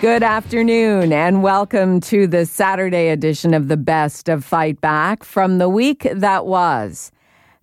Good afternoon, and welcome to the Saturday edition of the Best of Fight Back from the week that was.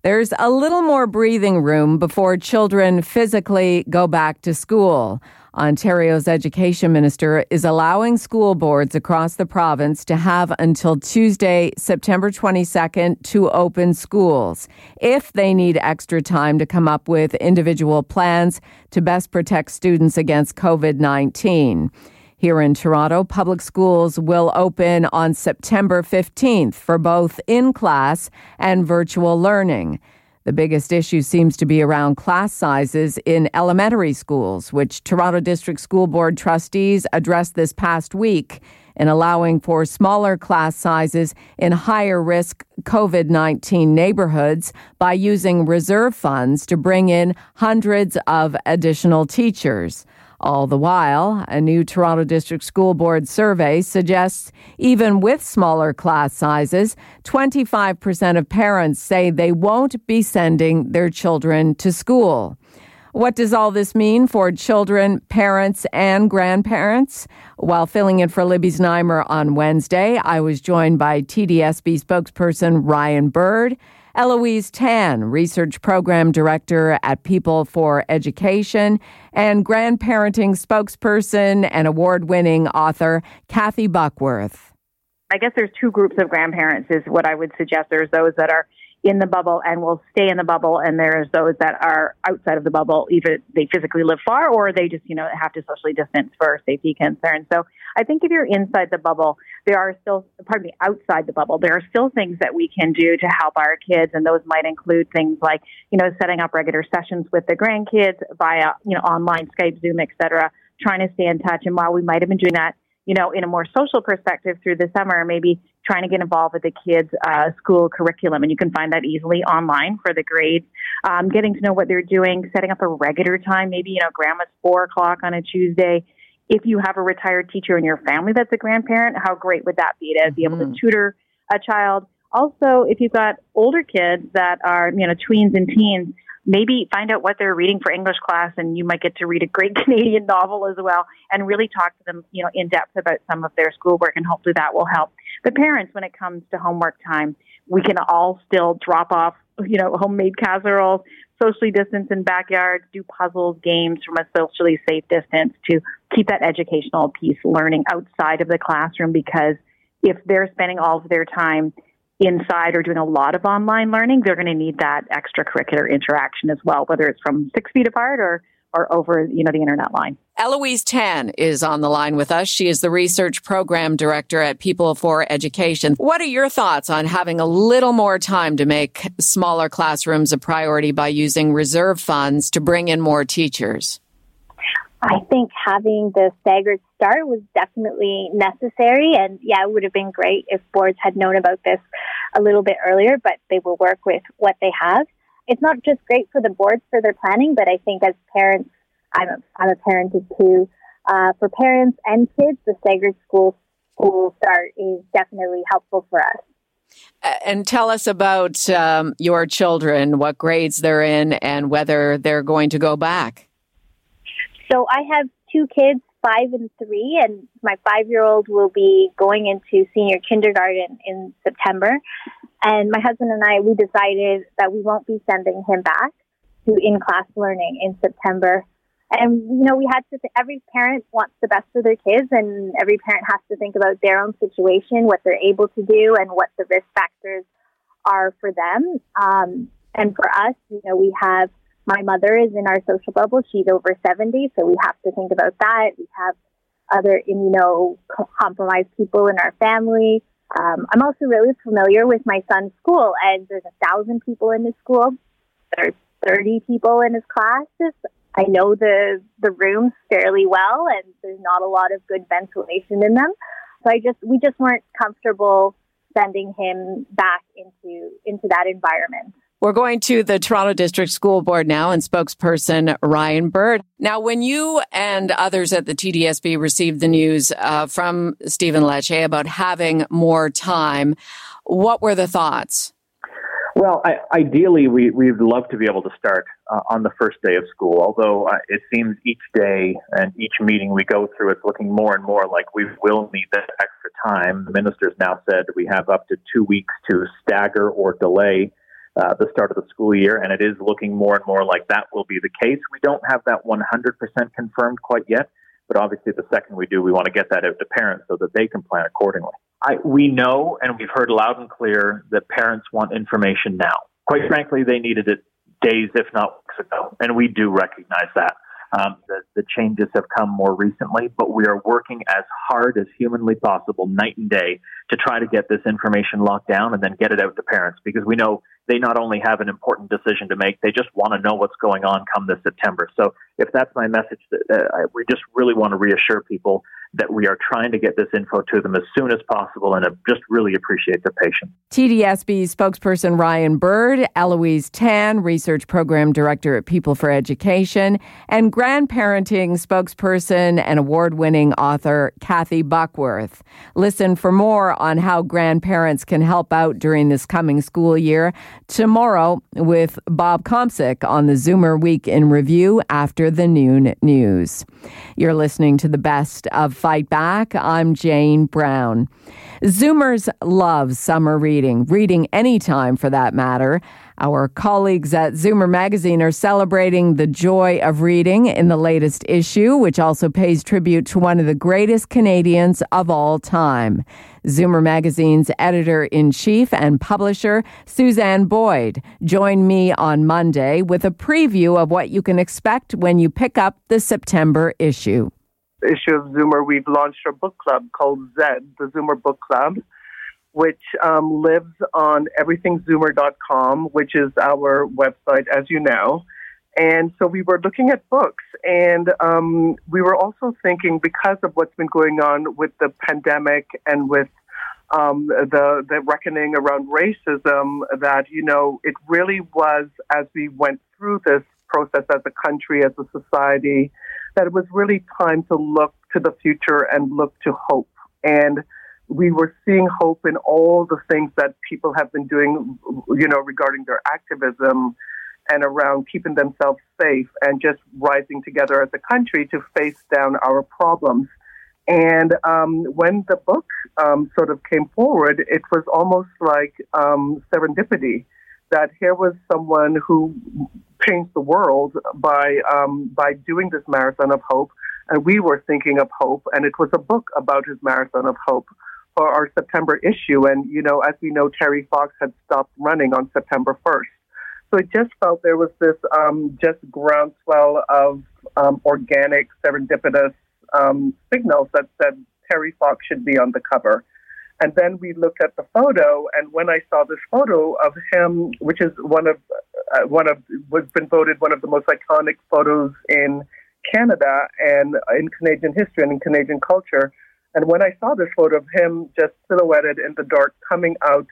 There's a little more breathing room before children physically go back to school. Ontario's education minister is allowing school boards across the province to have until Tuesday, September 22nd to open schools if they need extra time to come up with individual plans to best protect students against COVID 19. Here in Toronto, public schools will open on September 15th for both in class and virtual learning. The biggest issue seems to be around class sizes in elementary schools, which Toronto District School Board trustees addressed this past week in allowing for smaller class sizes in higher risk COVID 19 neighborhoods by using reserve funds to bring in hundreds of additional teachers. All the while, a new Toronto District School Board survey suggests even with smaller class sizes, 25% of parents say they won't be sending their children to school. What does all this mean for children, parents, and grandparents? While filling in for Libby Znaimer on Wednesday, I was joined by TDSB spokesperson Ryan Bird Eloise Tan, Research Program Director at People for Education, and grandparenting spokesperson and award winning author Kathy Buckworth. I guess there's two groups of grandparents, is what I would suggest. There's those that are in the bubble and will stay in the bubble, and there's those that are outside of the bubble, either they physically live far or they just, you know, have to socially distance for safety concerns. So I think if you're inside the bubble, there are still, pardon me, outside the bubble, there are still things that we can do to help our kids, and those might include things like, you know, setting up regular sessions with the grandkids via, you know, online Skype, Zoom, etc. Trying to stay in touch, and while we might have been doing that you know, in a more social perspective through the summer, maybe trying to get involved with the kids' uh, school curriculum. And you can find that easily online for the grades. Um, getting to know what they're doing, setting up a regular time, maybe, you know, grandma's four o'clock on a Tuesday. If you have a retired teacher in your family that's a grandparent, how great would that be to be able to mm-hmm. tutor a child? Also, if you've got older kids that are, you know, tweens and teens, maybe find out what they're reading for English class, and you might get to read a great Canadian novel as well, and really talk to them, you know, in depth about some of their schoolwork, and hopefully that will help. But parents, when it comes to homework time, we can all still drop off, you know, homemade casseroles, socially distance in backyards, do puzzles, games from a socially safe distance to keep that educational piece learning outside of the classroom because if they're spending all of their time inside or doing a lot of online learning, they're going to need that extracurricular interaction as well, whether it's from six feet apart or or over, you know, the internet line. Eloise Tan is on the line with us. She is the research program director at People for Education. What are your thoughts on having a little more time to make smaller classrooms a priority by using reserve funds to bring in more teachers? I think having the staggered start was definitely necessary. And yeah, it would have been great if boards had known about this a little bit earlier, but they will work with what they have. It's not just great for the boards for their planning, but I think as parents, I'm a, I'm a parent too. Uh, for parents and kids, the staggered school school start is definitely helpful for us. And tell us about um, your children, what grades they're in, and whether they're going to go back. So I have two kids, five and three, and my five year old will be going into senior kindergarten in September. And my husband and I, we decided that we won't be sending him back to in class learning in September. And, you know, we had to, th- every parent wants the best for their kids, and every parent has to think about their own situation, what they're able to do, and what the risk factors are for them. Um, and for us, you know, we have my mother is in our social bubble. She's over 70, so we have to think about that. We have other immunocompromised people in our family. Um, I'm also really familiar with my son's school, and there's a thousand people in his school. There's 30 people in his classes. I know the the rooms fairly well, and there's not a lot of good ventilation in them. So I just we just weren't comfortable sending him back into into that environment. We're going to the Toronto District School Board now and spokesperson Ryan Bird. Now, when you and others at the TDSB received the news uh, from Stephen Lecce about having more time, what were the thoughts? Well, I, ideally, we, we'd love to be able to start uh, on the first day of school, although uh, it seems each day and each meeting we go through, it's looking more and more like we will need that extra time. The minister's now said we have up to two weeks to stagger or delay uh, the start of the school year, and it is looking more and more like that will be the case. We don't have that 100% confirmed quite yet, but obviously, the second we do, we want to get that out to parents so that they can plan accordingly. I, we know and we've heard loud and clear that parents want information now. Quite frankly, they needed it days, if not weeks ago, and we do recognize that. Um, the, the changes have come more recently, but we are working as hard as humanly possible, night and day, to try to get this information locked down and then get it out to parents because we know they not only have an important decision to make, they just want to know what's going on come this September. So if that's my message, uh, we just really want to reassure people that we are trying to get this info to them as soon as possible and just really appreciate their patience. TDSB spokesperson Ryan Bird, Eloise Tan, Research Program Director at People for Education, and grandparenting spokesperson and award winning author Kathy Buckworth. Listen for more on how grandparents can help out during this coming school year tomorrow with Bob Komsic on the Zoomer Week in Review after the noon news. You're listening to the best of Fight Back. I'm Jane Brown. Zoomers love summer reading, reading anytime for that matter. Our colleagues at Zoomer Magazine are celebrating the joy of reading in the latest issue, which also pays tribute to one of the greatest Canadians of all time. Zoomer Magazine's editor in chief and publisher, Suzanne Boyd, joined me on Monday with a preview of what you can expect when you pick up the September issue. Issue of Zoomer, we've launched our book club called Zed, the Zoomer Book Club which um, lives on everythingzoomer.com, which is our website, as you know. And so we were looking at books, and um, we were also thinking because of what's been going on with the pandemic and with um, the the reckoning around racism, that you know it really was as we went through this process as a country, as a society, that it was really time to look to the future and look to hope. And we were seeing hope in all the things that people have been doing, you know, regarding their activism and around keeping themselves safe and just rising together as a country to face down our problems. And um, when the book um, sort of came forward, it was almost like um, serendipity that here was someone who changed the world by um, by doing this marathon of hope, and we were thinking of hope, and it was a book about his marathon of hope for our September issue. And, you know, as we know, Terry Fox had stopped running on September 1st. So it just felt there was this um, just groundswell of um, organic, serendipitous um, signals that said Terry Fox should be on the cover. And then we looked at the photo, and when I saw this photo of him, which is one of uh, one of was been voted one of the most iconic photos in Canada and in Canadian history and in Canadian culture, and when I saw this photo of him just silhouetted in the dark, coming out,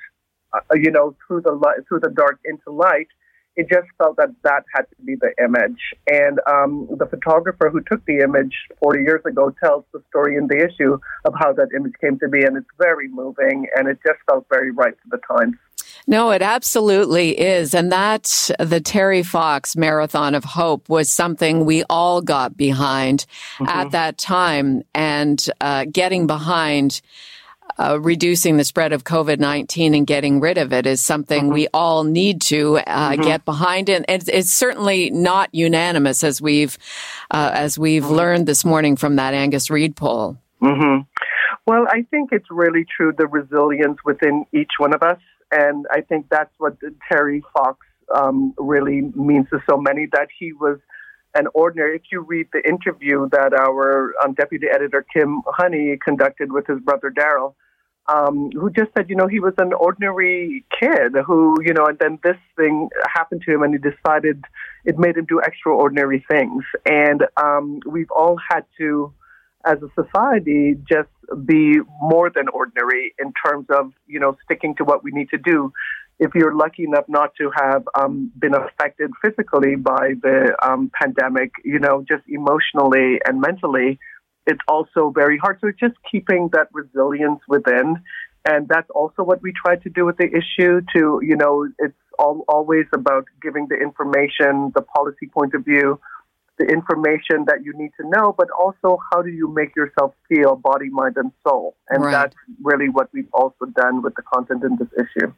uh, you know, through the light, through the dark into light, it just felt that that had to be the image. And um, the photographer who took the image 40 years ago tells the story in the issue of how that image came to be, and it's very moving, and it just felt very right to the times. No, it absolutely is. And that, the Terry Fox Marathon of Hope was something we all got behind mm-hmm. at that time. And uh, getting behind uh, reducing the spread of COVID 19 and getting rid of it is something mm-hmm. we all need to uh, mm-hmm. get behind. And it's, it's, certainly not unanimous as we've, uh, as we've mm-hmm. learned this morning from that Angus Reid poll. Mm-hmm. Well, I think it's really true the resilience within each one of us and I think that's what Terry Fox um, really means to so many that he was an ordinary. If you read the interview that our um, deputy editor Kim Honey conducted with his brother Darrell, um, who just said, you know, he was an ordinary kid who, you know, and then this thing happened to him and he decided it made him do extraordinary things. And um, we've all had to as a society just be more than ordinary in terms of you know sticking to what we need to do. If you're lucky enough not to have um, been affected physically by the um, pandemic, you know, just emotionally and mentally, it's also very hard. So it's just keeping that resilience within. And that's also what we try to do with the issue to, you know, it's all, always about giving the information, the policy point of view, the information that you need to know, but also how do you make yourself feel, body, mind, and soul. And right. that's really what we've also done with the content in this issue.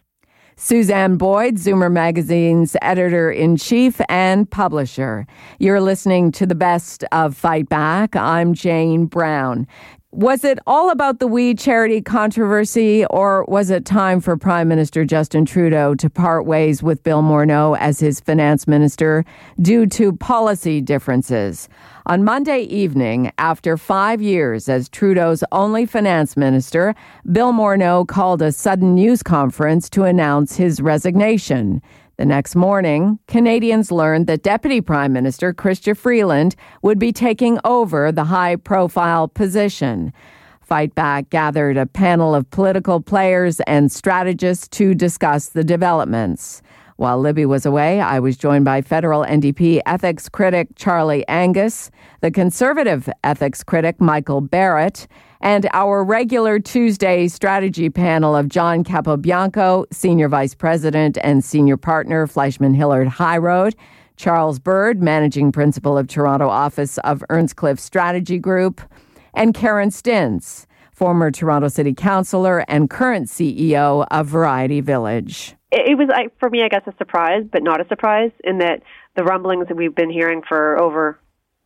Suzanne Boyd, Zoomer Magazine's editor in chief and publisher. You're listening to the best of Fight Back. I'm Jane Brown. Was it all about the We Charity controversy, or was it time for Prime Minister Justin Trudeau to part ways with Bill Morneau as his finance minister due to policy differences? On Monday evening, after five years as Trudeau's only finance minister, Bill Morneau called a sudden news conference to announce his resignation. The next morning, Canadians learned that Deputy Prime Minister Chrystia Freeland would be taking over the high profile position. Fight Back gathered a panel of political players and strategists to discuss the developments. While Libby was away, I was joined by federal NDP ethics critic Charlie Angus, the conservative ethics critic Michael Barrett, and our regular Tuesday strategy panel of John Capobianco, Senior Vice President and Senior Partner, Fleishman Hillard High Road, Charles Bird, Managing Principal of Toronto Office of Earnscliffe Strategy Group, and Karen Stintz, former Toronto City Councillor and current CEO of Variety Village. It was, for me, I guess, a surprise, but not a surprise in that the rumblings that we've been hearing for over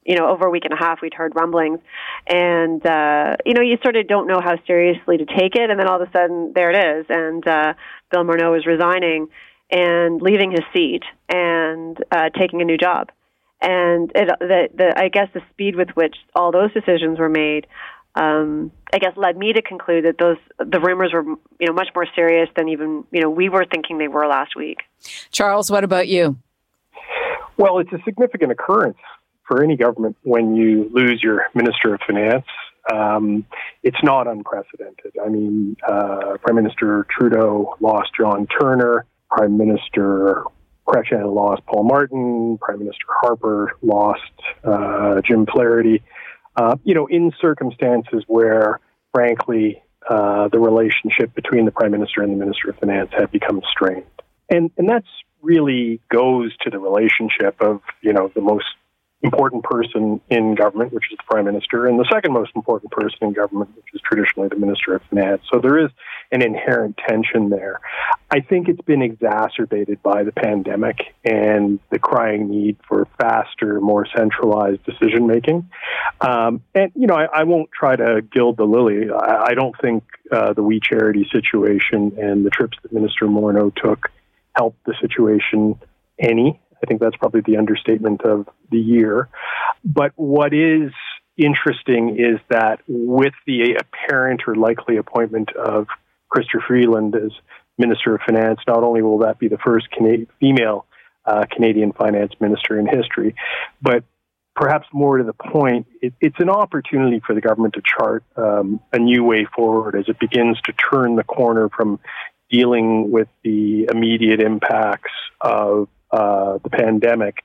you know, over a week and a half, we'd heard rumblings, and uh, you know, you sort of don't know how seriously to take it, and then all of a sudden, there it is, and uh, Bill Morneau is resigning and leaving his seat and uh, taking a new job, and it, the, the, I guess the speed with which all those decisions were made. Um, I guess led me to conclude that those the rumors were you know much more serious than even you know we were thinking they were last week. Charles, what about you? Well, it's a significant occurrence for any government when you lose your Minister of Finance. Um, it's not unprecedented. I mean, uh, Prime Minister Trudeau lost John Turner. Prime Minister Chrétien lost Paul Martin. Prime Minister Harper lost uh, Jim Flaherty. Uh, you know, in circumstances where, frankly, uh, the relationship between the Prime Minister and the Minister of Finance had become strained. And, and that's really goes to the relationship of, you know, the most important person in government, which is the prime minister, and the second most important person in government, which is traditionally the minister of finance. So there is an inherent tension there. I think it's been exacerbated by the pandemic and the crying need for faster, more centralized decision making. Um, and, you know, I, I, won't try to gild the lily. I, I don't think uh, the We Charity situation and the trips that Minister Morneau took helped the situation any. I think that's probably the understatement of the year. But what is interesting is that with the apparent or likely appointment of Chrystia Freeland as Minister of Finance, not only will that be the first female uh, Canadian finance minister in history, but perhaps more to the point, it, it's an opportunity for the government to chart um, a new way forward as it begins to turn the corner from dealing with the immediate impacts of uh, the pandemic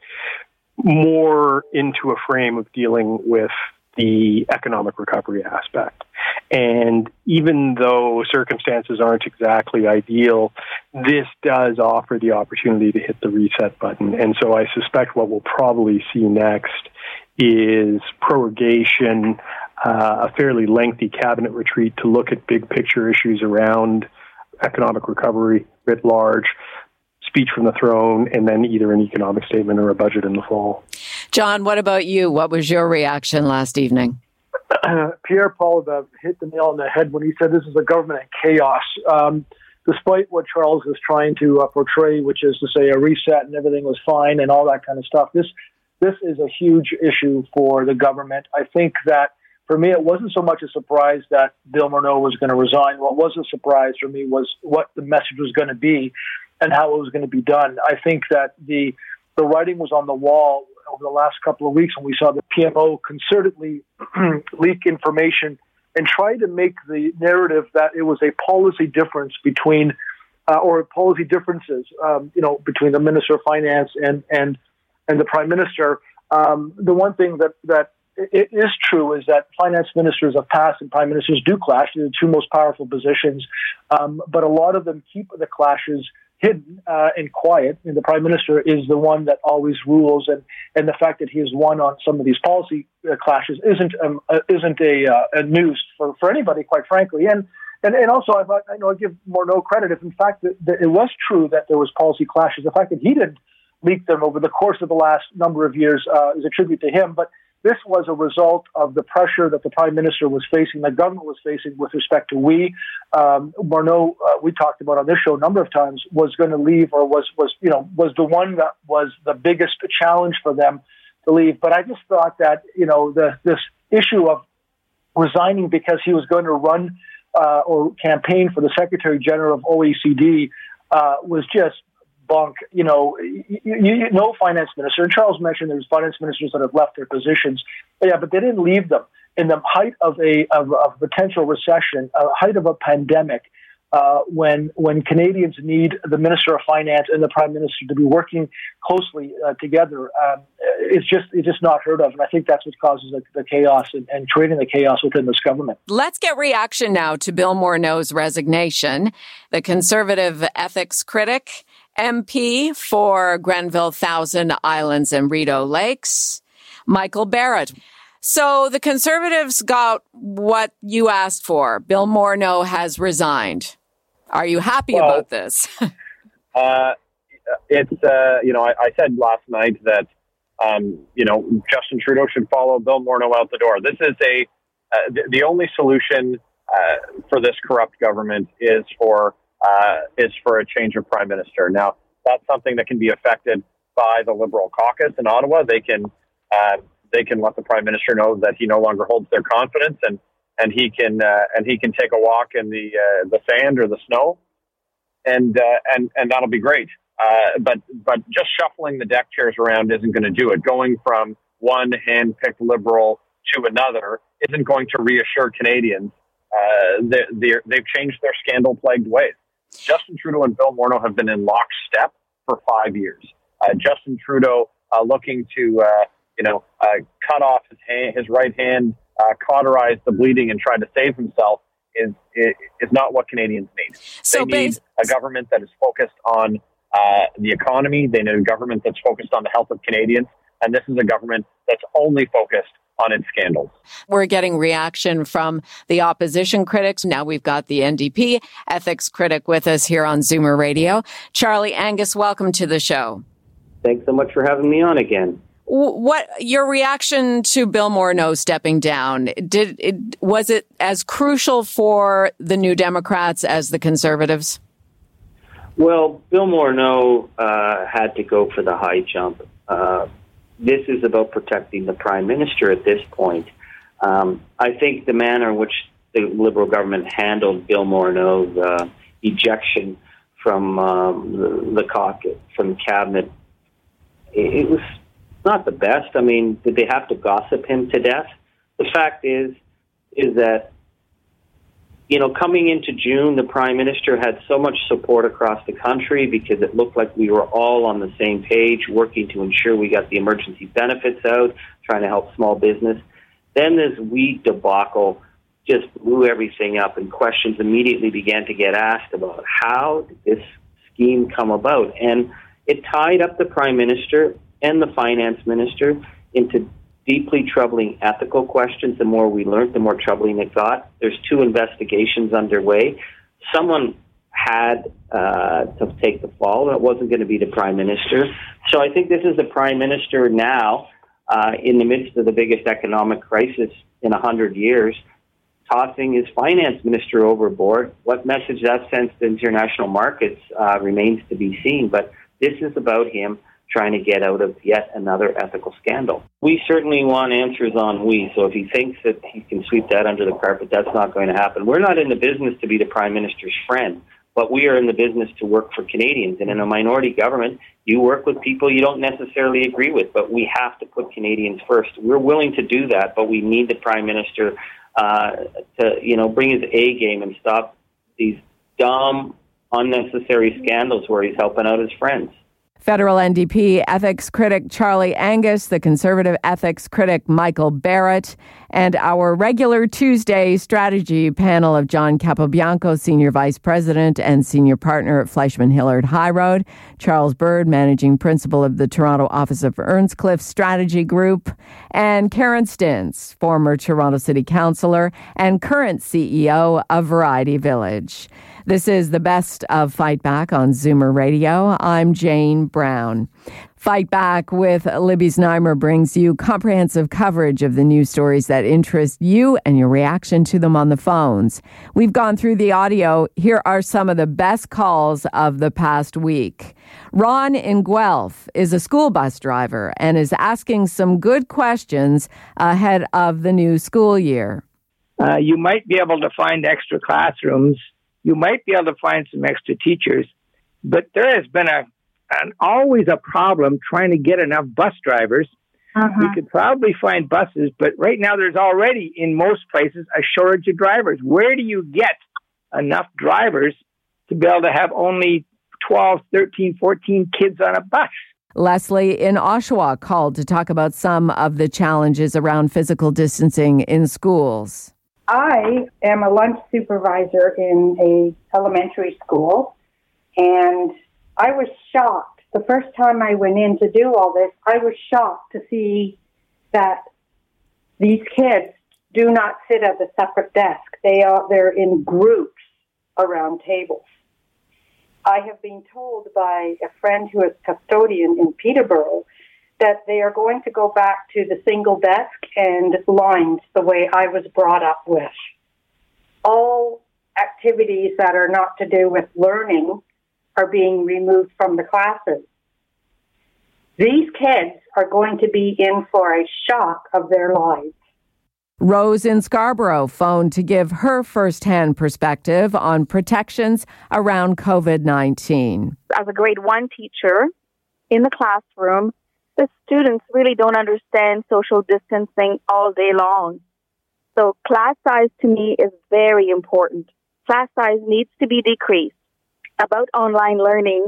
more into a frame of dealing with the economic recovery aspect. And even though circumstances aren't exactly ideal, this does offer the opportunity to hit the reset button. And so I suspect what we'll probably see next is prorogation, uh, a fairly lengthy cabinet retreat to look at big picture issues around economic recovery writ large, speech from the throne, and then either an economic statement or a budget in the fall. John, what about you? What was your reaction last evening? Pierre Poilievre hit the nail on the head when he said this is a government in chaos. Um, despite what Charles is trying to uh, portray, which is to say a reset and everything was fine and all that kind of stuff, this this is a huge issue for the government. I think that for me, it wasn't so much a surprise that Bill Morneau was going to resign. What was a surprise for me was what the message was going to be and how it was going to be done. I think that the the writing was on the wall over the last couple of weeks when we saw the PMO concertedly leak information and try to make the narrative that it was a policy difference between uh, or policy differences, um, you know, between the Minister of Finance and and and the Prime Minister. Um, the one thing that that it is true is that finance ministers of past and prime ministers do clash. They're the two most powerful positions, um, but a lot of them keep the clashes hidden uh, and quiet. And the prime minister is the one that always rules, and, and the fact that he has won on some of these policy uh, clashes isn't um, uh, isn't a, uh, a news for, for anybody, quite frankly. And and, and also, I, I know I give Morneau credit if, in fact, that, that it was true that there was policy clashes. The fact that he didn't leak them over the course of the last number of years uh, is a tribute to him. But this was a result of the pressure that the prime minister was facing, the government was facing with respect to we. Um, Morneau, uh, we talked about on this show a number of times, was going to leave or was was you know was the one that was the biggest challenge for them to leave. But I just thought that you know the this issue of resigning because he was going to run uh, or campaign for the Secretary General of OECD uh, was just bunk. You know, you, you, no finance minister. And Charles mentioned there's finance ministers that have left their positions. Yeah, but they didn't leave them in the height of a of, of potential recession, a height of a pandemic. Uh, when when Canadians need the Minister of Finance and the Prime Minister to be working closely uh, together, um, it's just it's just not heard of, and I think that's what causes the, the chaos and, and, creating the chaos within this government. Let's get reaction now to Bill Morneau's resignation. The Conservative ethics critic MP for Grenville, Thousand Islands, and Rideau Lakes, Michael Barrett. So the Conservatives got what you asked for. Bill Morneau has resigned. Are you happy well, about this? uh, it's, uh, you know, I, I, said last night that, um, you know, Justin Trudeau should follow Bill Morneau out the door. This is a, uh, the, the, only solution uh, for this corrupt government is for uh, is for a change of prime minister. Now, that's something that can be affected by the Liberal caucus in Ottawa. They can uh, they can let the prime minister know that he no longer holds their confidence, and and he can uh, and he can take a walk in the uh, the sand or the snow, and uh, and and that'll be great. Uh, but but just shuffling the deck chairs around isn't going to do it. Going from one hand-picked liberal to another isn't going to reassure Canadians. Uh, they, they've changed their scandal-plagued ways. Justin Trudeau and Bill Morneau have been in lockstep for five years. Uh, Justin Trudeau uh, looking to, uh, you know, uh, cut off his hand, his right hand, uh, cauterize the bleeding, and try to save himself is is not what Canadians need. So they need a government that is focused on uh, the economy. They need a government that's focused on the health of Canadians, and this is a government that's only focused on its scandals. We're getting reaction from the opposition critics. Now we've got the NDP ethics critic with us here on Zoomer Radio. Charlie Angus, welcome to the show. Thanks so much for having me on again. What your reaction to Bill Morneau stepping down? Did it, was it as crucial for the New Democrats as the Conservatives? Well, Bill Morneau uh, had to go for the high jump. Uh, this is about protecting the prime minister at this point. Um, I think the manner in which the Liberal government handled Bill Morneau's uh, ejection from um, the, the caucus, from the cabinet, it, it was not the best. I mean, did they have to gossip him to death? The fact is, is that you know, coming into June, the prime minister had so much support across the country because it looked like we were all on the same page, working to ensure we got the emergency benefits out, trying to help small business. Then this We debacle just blew everything up, and questions immediately began to get asked about how did this scheme come about, and it tied up the prime minister and the finance minister into deeply troubling ethical questions. The more we learned, the more troubling it got. There's two investigations underway. Someone had uh, to take the fall, it wasn't going to be the prime minister. So I think this is the prime minister now, uh, in the midst of the biggest economic crisis in a hundred years, tossing his finance minister overboard. What message that sends to international markets uh, remains to be seen. But this is about him trying to get out of yet another ethical scandal. We certainly want answers on we. So if he thinks that he can sweep that under the carpet, that's not going to happen. We're not in the business to be the prime minister's friend. but we are in the business to work for Canadians. And in a minority government, you work with people you don't necessarily agree with, but we have to put Canadians first. We're willing to do that, but we need the Prime Minister uh, to, you know, bring his A game and stop these dumb, unnecessary scandals where he's helping out his friends. Federal NDP ethics critic Charlie Angus, the conservative ethics critic Michael Barrett, and our regular Tuesday strategy panel of John Capobianco, Senior Vice President and Senior Partner at Fleishman Hillard High Road, Charles Bird, Managing Principal of the Toronto Office of Earnscliffe Strategy Group, and Karen Stintz, former Toronto City Councillor and current CEO of Variety Village. This is the best of Fight Back on Zoomer Radio. I'm Jane Brown. Fight Back with Libby Znaimer brings you comprehensive coverage of the news stories that interest you and your reaction to them on the phones. We've gone through the audio. Here are some of the best calls of the past week. Ron in Guelph is a school bus driver and is asking some good questions ahead of the new school year. Uh, you might be able to find extra classrooms you might be able to find some extra teachers, but there has been a an, always a problem trying to get enough bus drivers. Uh-huh. We could probably find buses, but right now there's already in most places a shortage of drivers. Where do you get enough drivers to be able to have only 12, 13, 14 kids on a bus? Leslie in Oshawa called to talk about some of the challenges around physical distancing in schools. I am a lunch supervisor in a elementary school, and I was shocked the first time I went in to do all this. I was shocked to see that these kids do not sit at a separate desk. They are they're in groups around tables. I have been told by a friend who is custodian in Peterborough that they are going to go back to the single desk and lines the way I was brought up with. All activities that are not to do with learning are being removed from the classes. These kids are going to be in for a shock of their lives. Rose in Scarborough phoned to give her firsthand perspective on protections around COVID 19. As a grade one teacher in the classroom, the students really don't understand social distancing all day long. So class size to me is very important. Class size needs to be decreased. About online learning,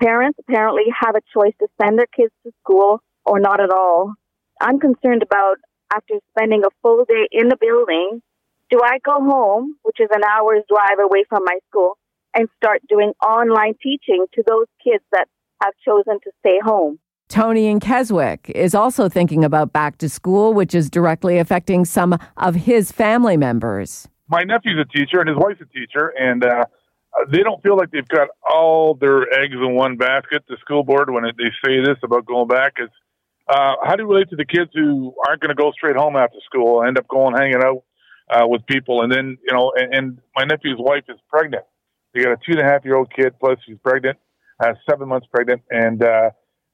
parents apparently have a choice to send their kids to school or not at all. I'm concerned about after spending a full day in the building, do I go home, which is an hour's drive away from my school, and start doing online teaching to those kids that have chosen to stay home? Tony in Keswick is also thinking about back to school, which is directly affecting some of his family members. My nephew's a teacher and his wife's a teacher, and uh, they don't feel like they've got all their eggs in one basket. The school board, when they say this about going back, is uh, how do you relate to the kids who aren't going to go straight home after school, end up going hanging out uh, with people, and then you know, and, and my nephew's wife is pregnant. They got a two and a half year old kid, plus she's pregnant, uh, seven months pregnant, and uh,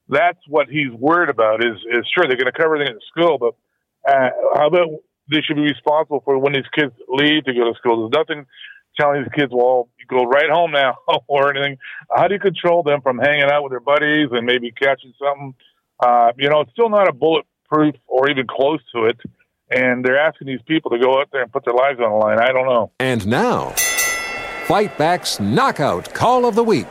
that's what he's worried about. Is is sure they're going to cover everything at school, but uh, how about they should be responsible for when these kids leave to go to school? There's nothing telling these kids, well, you go right home now or anything. How do you control them from hanging out with their buddies and maybe catching something? Uh, you know, it's still not a bulletproof or even close to it. And they're asking these people to go out there and put their lives on the line. I don't know. And now, Fight Back's Knockout Call of the Week.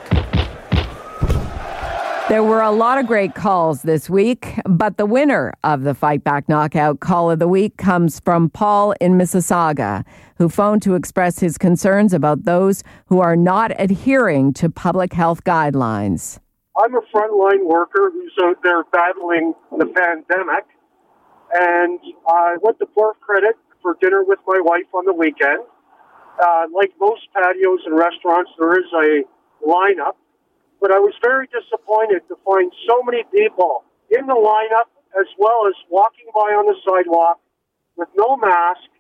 There were a lot of great calls this week, but the winner of the Fight Back Knockout Call of the Week comes from Paul in Mississauga, who phoned to express his concerns about those who are not adhering to public health guidelines. I'm a frontline worker who's out there battling the pandemic, and I went to Port Credit for dinner with my wife on the weekend. Uh, like most patios and restaurants, there is a lineup but I was very disappointed to find so many people in the lineup as well as walking by on the sidewalk with no mask,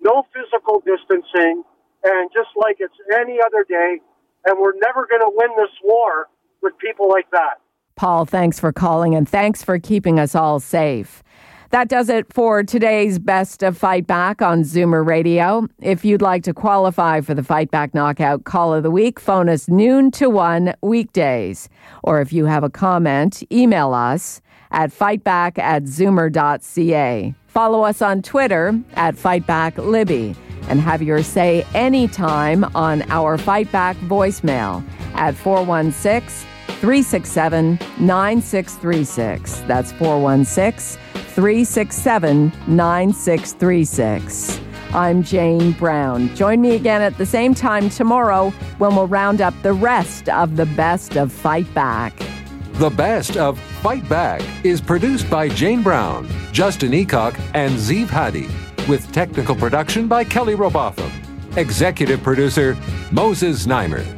no physical distancing, and just like it's any other day. And we're never going to win this war with people like that. Paul, thanks for calling and thanks for keeping us all safe. That does it for today's Best of Fight Back on Zoomer Radio. If you'd like to qualify for the Fight Back Knockout Call of the Week, phone us noon to 1 weekdays. Or if you have a comment, email us at fightback at zoomer.ca. Follow us on Twitter at FightbackLibby and have your say anytime on our Fight Back voicemail at 416 367 9636. That's 416 367 9636. I'm Jane Brown. Join me again at the same time tomorrow when we'll round up the rest of the best of Fight Back. The Best of Fight Back is produced by Jane Brown, Justin Eacock, and Zeev Hadi, with technical production by Kelly Robotham. Executive producer Moses Znaimer.